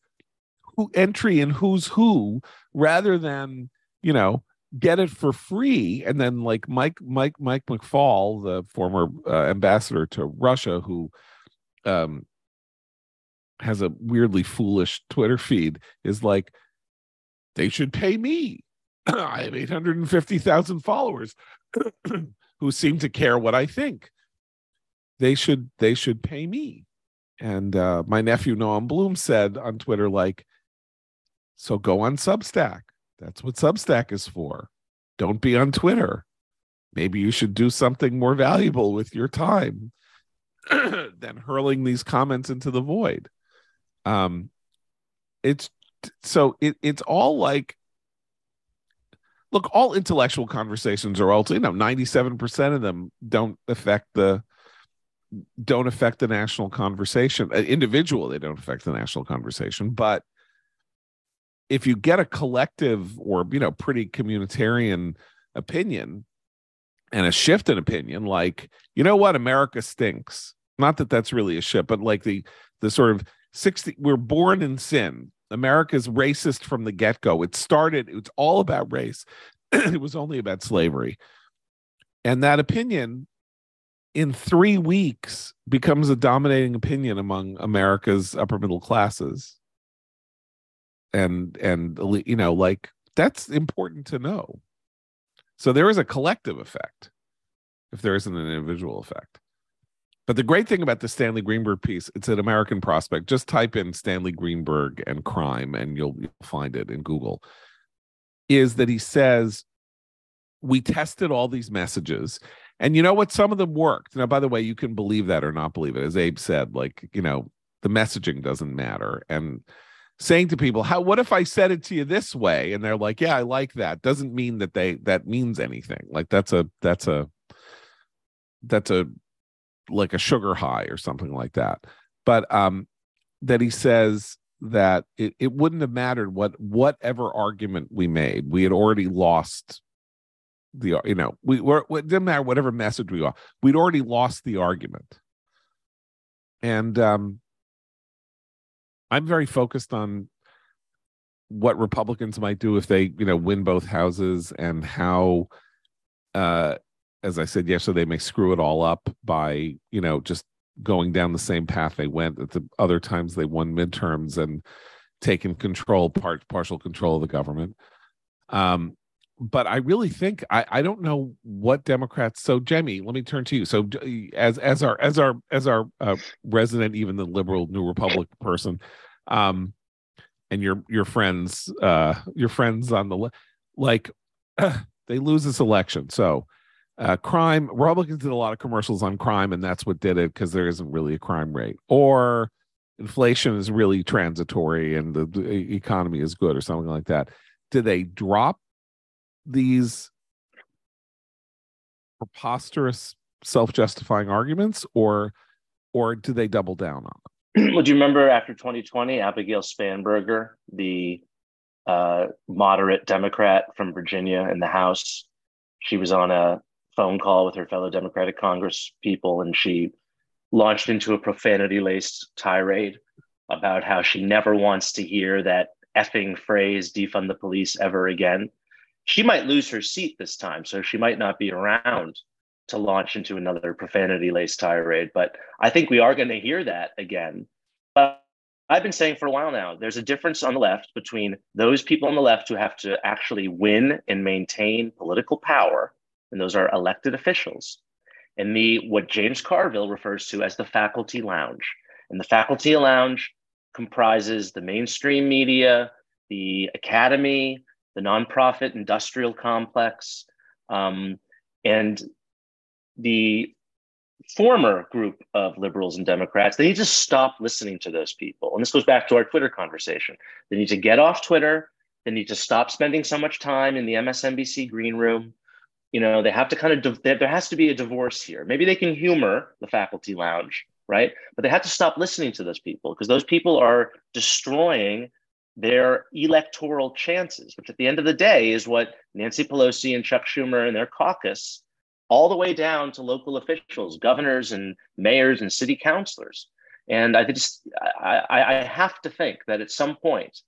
entry in who's who rather than, you know, get it for free and then like mike mike mike mcfaul the former uh, ambassador to russia who um has a weirdly foolish twitter feed is like they should pay me I have 850,000 followers who seem to care what I think. They should they should pay me. And uh, my nephew Noam Blum said on Twitter, like, so go on Substack. That's what Substack is for. Don't be on Twitter. Maybe you should do something more valuable with your time than hurling these comments into the void. Um, it's so it, it's all like look all intellectual conversations are also you know 97% of them don't affect the don't affect the national conversation uh, individual they don't affect the national conversation but if you get a collective or you know pretty communitarian opinion and a shift in opinion like you know what america stinks. Not that that's really a shift but like the the sort of 60 we're born in sin. America's racist from the get-go. It started it's all about race. It was only about slavery. And that opinion in three weeks becomes a dominating opinion among america's upper middle classes and and you know like that's important to know. So there is a collective effect if there isn't an individual effect. But the great thing about the stanley greenberg piece it's an american prospect. Just type in stanley greenberg and crime and you'll, you'll find it in google is that he says we tested all these messages and you know what? Some of them worked. Now by the way you can believe that or not believe it. As abe said like you know the messaging doesn't matter and saying to people how what if i said it to you this way? And they're like yeah i like that. Doesn't mean that they that means anything. Like that's a that's a that's a like a sugar high or something like that. But um that he says that it, it wouldn't have mattered what whatever argument we made. We had already lost the you know we were it didn't matter whatever message we got. We'd already lost the argument. And um I'm very focused on what Republicans might do if they, you know, win both houses and how uh as I said yesterday, they may screw it all up by, you know, just going down the same path they went at the other times they won midterms and taken control, part partial control of the government. Um, but I really think I, I don't know what Democrats. So Jamie, let me turn to you. So as as our as our as our uh, resident, even the liberal New Republic person, um, and your your friends, uh, your friends on the like, they lose this election. So uh, crime Republicans did a lot of commercials on crime, and that's what did it because there isn't really a crime rate or inflation is really transitory and the, the economy is good or something like that. Do they drop these preposterous self-justifying arguments or or do they double down on them? Well, do you remember after 2020, Abigail Spanberger, the uh, moderate Democrat from Virginia in the House, she was on a phone call with her fellow Democratic Congress people, and she launched into a profanity-laced tirade about how she never wants to hear that effing phrase "defund the police" ever again. She might lose her seat this time, so she might not be around to launch into another profanity laced tirade. But I think we are going to hear that again. But I've been saying for a while now, there's a difference on the left between those people on the left who have to actually win and maintain political power, and those are elected officials, and the what James Carville refers to as the faculty lounge. And the faculty lounge comprises the mainstream media, the academy, the nonprofit industrial complex, um, and the former group of liberals and Democrats, they need to stop listening to those people. And this goes back to our Twitter conversation. They need to get off Twitter. They need to stop spending so much time in the MSNBC green room. You know, they have to kind of, there has to be a divorce here. Maybe they can humor the faculty lounge, right? But they have to stop listening to those people because those people are destroying their electoral chances, which at the end of the day is what Nancy Pelosi and Chuck Schumer and their caucus, all the way down to local officials, governors and mayors and city councilors. And I just I, I have to think that at some point,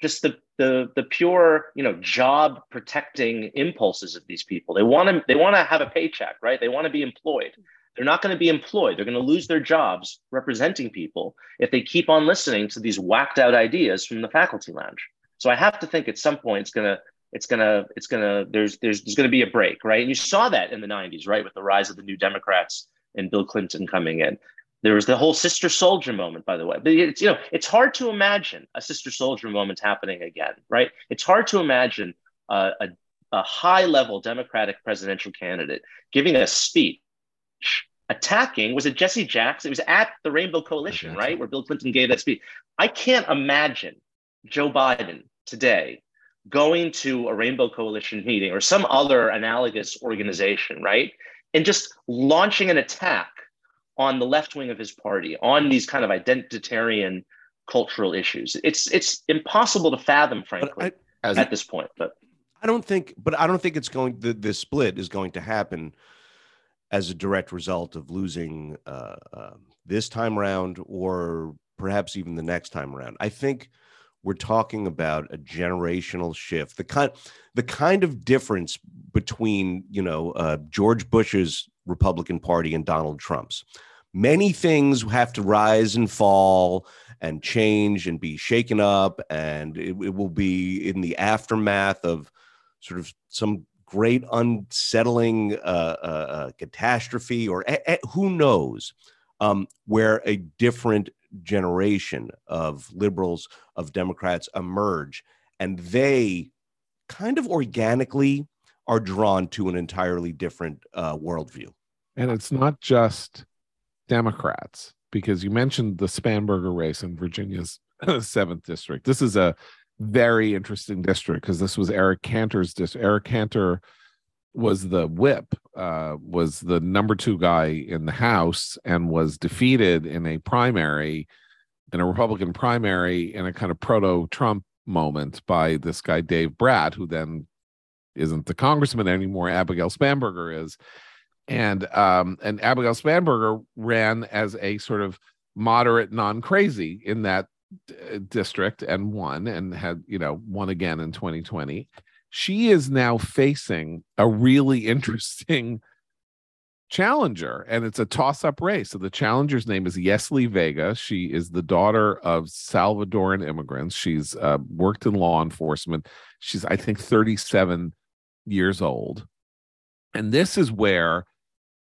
just the the the pure you know job protecting impulses of these people, they want to they want to have a paycheck, right? They want to be employed. They're not going to be employed. They're going to lose their jobs representing people if they keep on listening to these whacked out ideas from the faculty lounge. So I have to think at some point it's going to it's gonna it's gonna there's there's there's gonna be a break, right? And you saw that in the '90s, right, with the rise of the New Democrats and Bill Clinton coming in. There was the whole Sister Souljah moment, by the way. But it's you know it's hard to imagine a Sister Souljah moment happening again, right? It's hard to imagine a, a high level Democratic presidential candidate giving a speech attacking was it Jesse Jackson? It was at the Rainbow Coalition, right, where Bill Clinton gave that speech. I can't imagine Joe Biden today going to a Rainbow Coalition meeting or some other analogous organization, right? And just launching an attack on the left wing of his party on these kind of identitarian cultural issues. It's it's impossible to fathom, frankly, I, at this point. But I don't think, but I don't think it's going. The the split is going to happen as a direct result of losing uh, uh, this time around, or perhaps even the next time around. I think we're talking about a generational shift. The kind the kind of difference between you know uh, george bush's republican party and donald trump's. Many things have to rise and fall and change and be shaken up and it, it will be in the aftermath of sort of some great unsettling uh, uh, uh catastrophe or who knows um, where a different generation of liberals, of Democrats emerge, and they kind of organically are drawn to an entirely different uh, worldview. And it's not just Democrats, because you mentioned the Spanberger race in Virginia's seventh district. This is a very interesting district because this was Eric Cantor's district. Eric Cantor was the whip, uh, was the number two guy in the House, and was defeated in a primary, in a Republican primary, in a kind of proto Trump moment by this guy Dave Brat, who then isn't the congressman anymore. Abigail Spanberger is, and um, and Abigail Spanberger ran as a sort of moderate, non-crazy in that d- district and won, and had you know won again in 2020 she is now facing a really interesting challenger and it's a toss-up race. So the challenger's name is Yesli Vega. She is the daughter of salvadoran immigrants. She's uh, worked in law enforcement. She's i think 37 years old. And this is where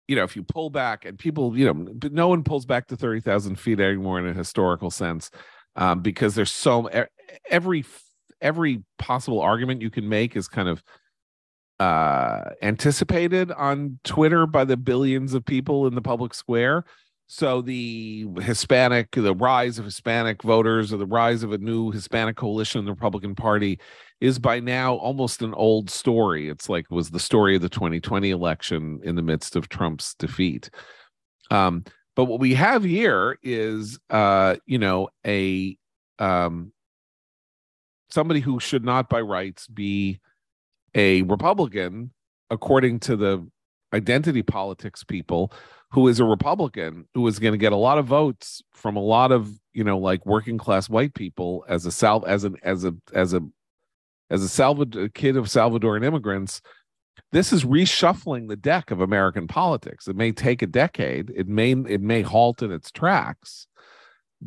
you know if you pull back and people you know but no one pulls back to 30,000 feet anymore in a historical sense um, because there's so every every possible argument you can make is kind of uh anticipated on Twitter by the billions of people in the public square. So the Hispanic, the rise of Hispanic voters, or the rise of a new Hispanic coalition in the Republican Party is by now almost an old story. It's like was the story of the 2020 election in the midst of Trump's defeat. Um, but what we have here is, uh, you know, a um, somebody who should not by rights be a Republican, according to the identity politics people, who is a Republican, who is going to get a lot of votes from a lot of you know like working class white people as a sal as an as a as a as a Salvador kid of Salvadoran immigrants. This is reshuffling the deck of American politics. It may take a decade. It may it may halt in its tracks,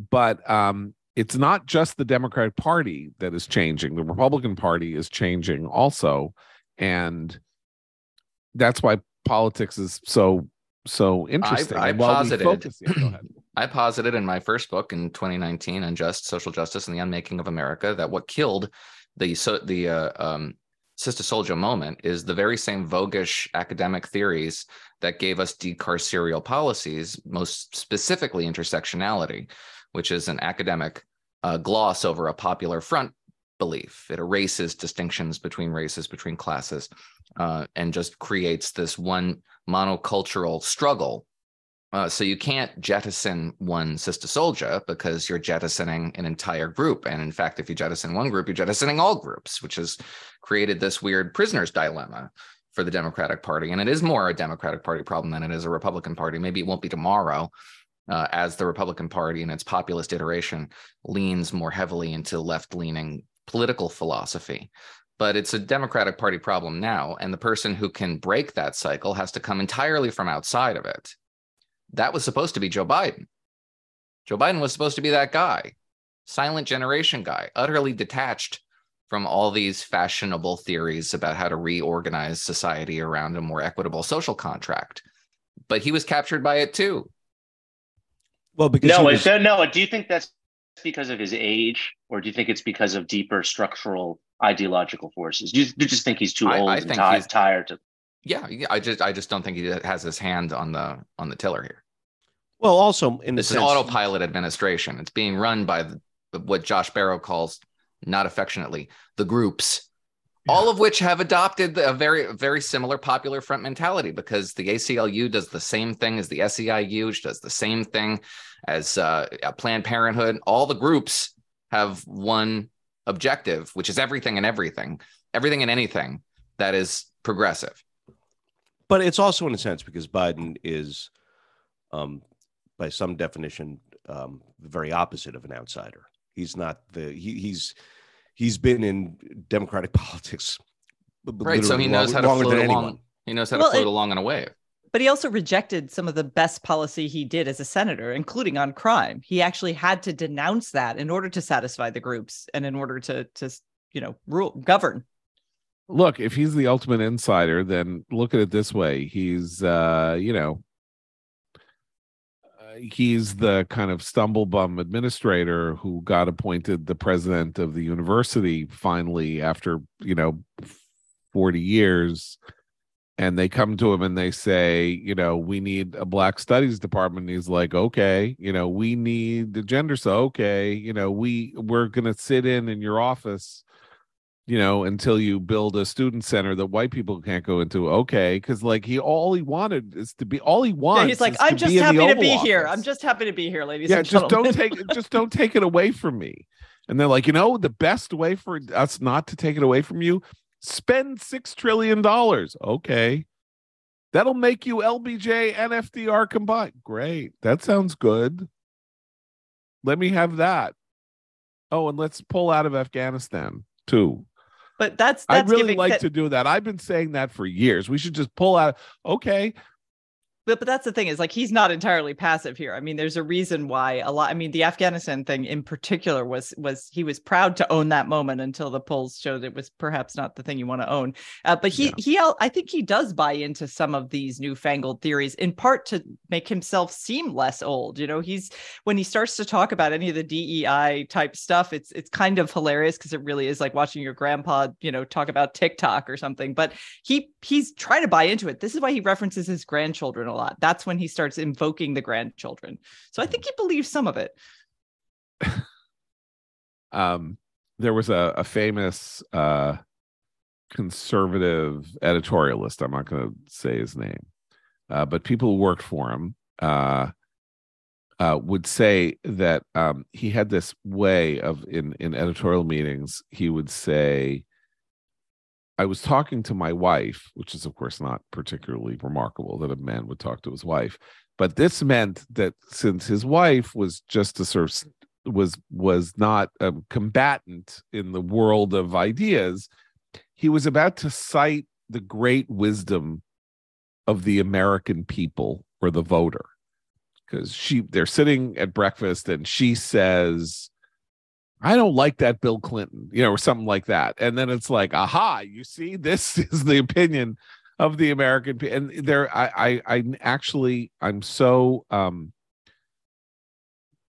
but um, it's not just the Democratic Party that is changing. The Republican Party is changing also. And that's why politics is so so interesting. I, I posited focus, yeah, I posited in my first book in 2019 Unjust Social Justice and the Unmaking of America that what killed the so the uh, um, Sister Souljah moment is the very same voguish academic theories that gave us decarceral policies, most specifically intersectionality which is an academic uh, gloss over a popular front belief. It erases distinctions between races, between classes, uh, and just creates this one monocultural struggle. Uh, so you can't jettison one Sister Souljah because you're jettisoning an entire group. And in fact, if you jettison one group, you're jettisoning all groups, which has created this weird prisoner's dilemma for the Democratic Party. And it is more a Democratic Party problem than it is a Republican Party. Maybe it won't be tomorrow, uh, as the Republican Party in its populist iteration leans more heavily into left leaning political philosophy. But it's a Democratic Party problem now. And the person who can break that cycle has to come entirely from outside of it. That was supposed to be Joe Biden. Joe Biden was supposed to be that guy, silent generation guy, utterly detached from all these fashionable theories about how to reorganize society around a more equitable social contract. But he was captured by it too. Well, because No, he is was- there, no. Do you think that's because of his age, or do you think it's because of deeper structural ideological forces? Do you, you just think he's too old I and think ti- he's- tired to? Yeah, yeah, I just I just don't think he has his hand on the on the tiller here. well, also in the This is sense, autopilot administration. It's being run by the, what Josh Barro calls, not affectionately, the groups, all of which have adopted a very, very similar popular front mentality because the ACLU does the same thing as the SEIU, which does the same thing as uh, Planned Parenthood. All the groups have one objective, which is everything and everything, everything and anything that is progressive. but it's also in a sense because Biden is, um, by some definition, um, the very opposite of an outsider. He's not the he, he's he's been in Democratic politics, b- b- Right. So he knows long- how to longer float than along. anyone. He knows how Well, to float it- along on a wave. But he also rejected some of the best policy he did as a senator, including on crime. He actually had to denounce that in order to satisfy the groups and in order to to you know rule govern. look if he's the ultimate insider then look at it this way he's uh you know he's the kind of stumble bum administrator who got appointed the president of the university finally after you know 40 years. And they come to him and they say you know we need a black studies department. And he's like okay you know we need the gender. So okay you know we we're going to sit in in your office you know, until you build a student center that white people can't go into. Okay, because like he all he wanted is to be all he wants. Yeah, he's like, I'm just be in the happy to be here. I'm just happy to be here, ladies yeah, and just gentlemen. don't take just don't take it away from me. And they're like, you know, the best way for us not to take it away from you, spend six trillion dollars. Okay. That'll make you LBJ and FDR combined. Great. That sounds good. Let me have that. Oh, and let's pull out of Afghanistan too. But that's that's I'd really like that- to do that. I've been saying that for years. We should just pull out. Okay, but but that's the thing is like he's not entirely passive here. I mean, there's a reason why a lot. I mean, the Afghanistan thing in particular was was he was proud to own that moment until the polls showed it was perhaps not the thing you want to own. Uh, but he Yeah. he I think he does buy into some of these newfangled theories in part to make himself seem less old. You know, he's when he starts to talk about any of the DEI type stuff, it's it's kind of hilarious because it really is like watching your grandpa, you know, talk about TikTok or something. But he he's trying to buy into it. This is why he references his grandchildren a lot. That's when he starts invoking the grandchildren. So I think he believes some of it. um, there was a, a famous uh, conservative editorialist. I'm not going to say his name, uh, but people who worked for him uh, uh, would say that um, he had this way of in in editorial meetings. He would say. I was talking to my wife, which is, of course, not particularly remarkable that a man would talk to his wife. But this meant that since his wife was just a sort of was was not a combatant in the world of ideas he was about to cite the great wisdom of the american people or the voter because she they're sitting at breakfast and she says i don't like that bill clinton you know or something like that and then it's like aha you see this is the opinion of the american people and there i i, I actually i'm so um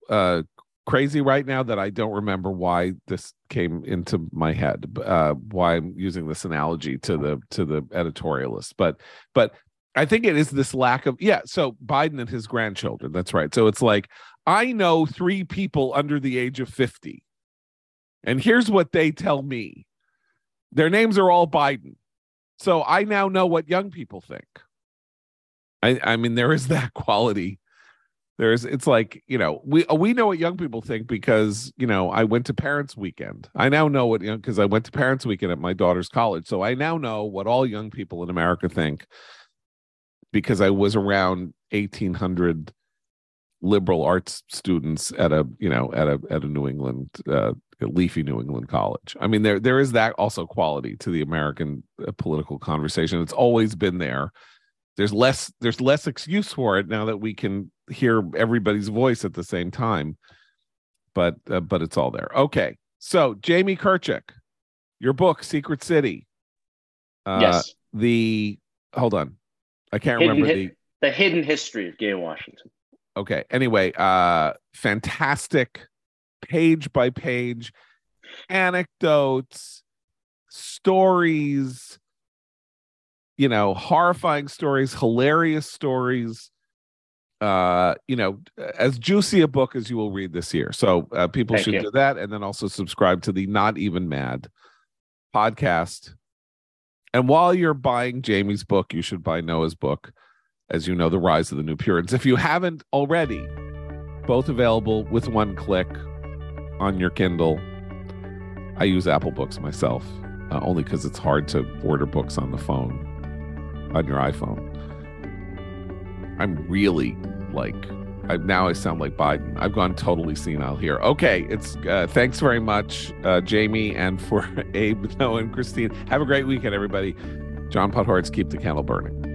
uh crazy right now that I don't remember why this came into my head. Uh, why I'm using this analogy to the to the editorialist, but but I think it is this lack of yeah. So Biden and his grandchildren. That's right. So it's like I know three people under the age of fifty, and here's what they tell me. Their names are all Biden, so I now know what young people think. I I mean there is that quality there's it's like you know we we know what young people think because you know i went to parents weekend i now know what you know because i went to parents weekend at my daughter's college so i now know what all young people in america think because i was around 1800 liberal arts students at a you know at a at a new england uh, leafy new england college i mean there there is that also quality to the american uh, political conversation it's always been there there's less there's less excuse for it now that we can hear everybody's voice at the same time but uh, but it's all there okay so jamie kirchick your book, Secret City. Uh, yes. The hold on, I can't Hidden remember the. The hidden history of Gay Washington. Okay. Anyway, uh, fantastic page by page anecdotes, stories, you know, horrifying stories, hilarious stories. Uh, you know, as juicy a book as you will read this year. So uh, people Thank should you. do that, and then also subscribe to the Not Even Mad podcast. And while you're buying Jamie's book, you should buy Noah's book, as you know, The Rise of the New Puritans. If you haven't already, both available with one click on your Kindle. I use Apple Books myself, uh, only because it's hard to order books on the phone, on your iPhone. I'm really like, I now I sound like Biden. I've gone totally senile here. Okay, it's uh, thanks very much, uh, Jamie, and for Abe, Noah, and Christine. Have a great weekend, everybody. John Podhoretz, keep the candle burning.